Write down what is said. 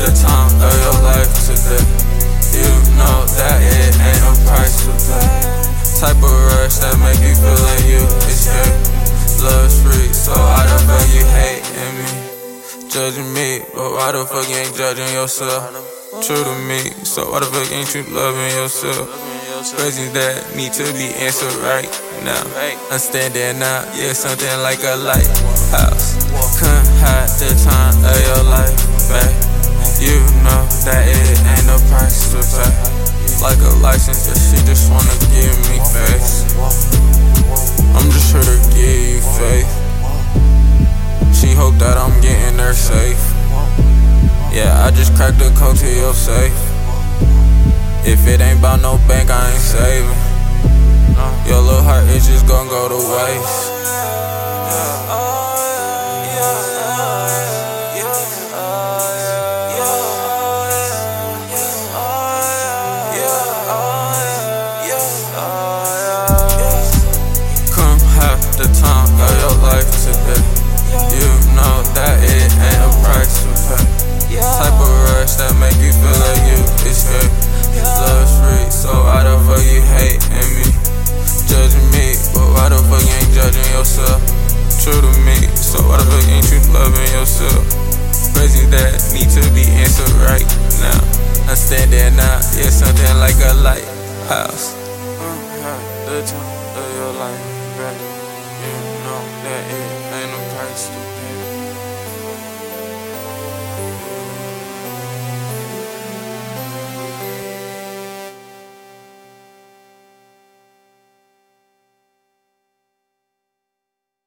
the time of your life today. You know that it ain't a price to pay. Type of rush that make you feel like you escape. Love's free, so why the fuck you hating me? Judging me, but why the fuck you ain't judging yourself? True to me, so why the fuck ain't you loving yourself? Questions that need to be answered right now. I'm standing out, yeah, something like a lighthouse. Couldn't hide the time of your life, to pay. Like a license, yeah, she just wanna give me face. I'm just here to give you faith. She hope that I'm getting her safe. Yeah, I just cracked the code to your safe. If it ain't about no bank, I ain't saving. Your little heart is just gonna go to waste. The time of your life today. You know that it ain't a price to pay. Type of rush that make you feel like you escape. Love's free, so why the fuck you hating me? Judging me, but why the fuck you ain't judging yourself? True to me, so why the fuck ain't you loving yourself? Crazy that need to be answered right now. I'm standing out, yeah, something like a lighthouse. Mm, the time of your life, baby. You know that it ain't no price to pay.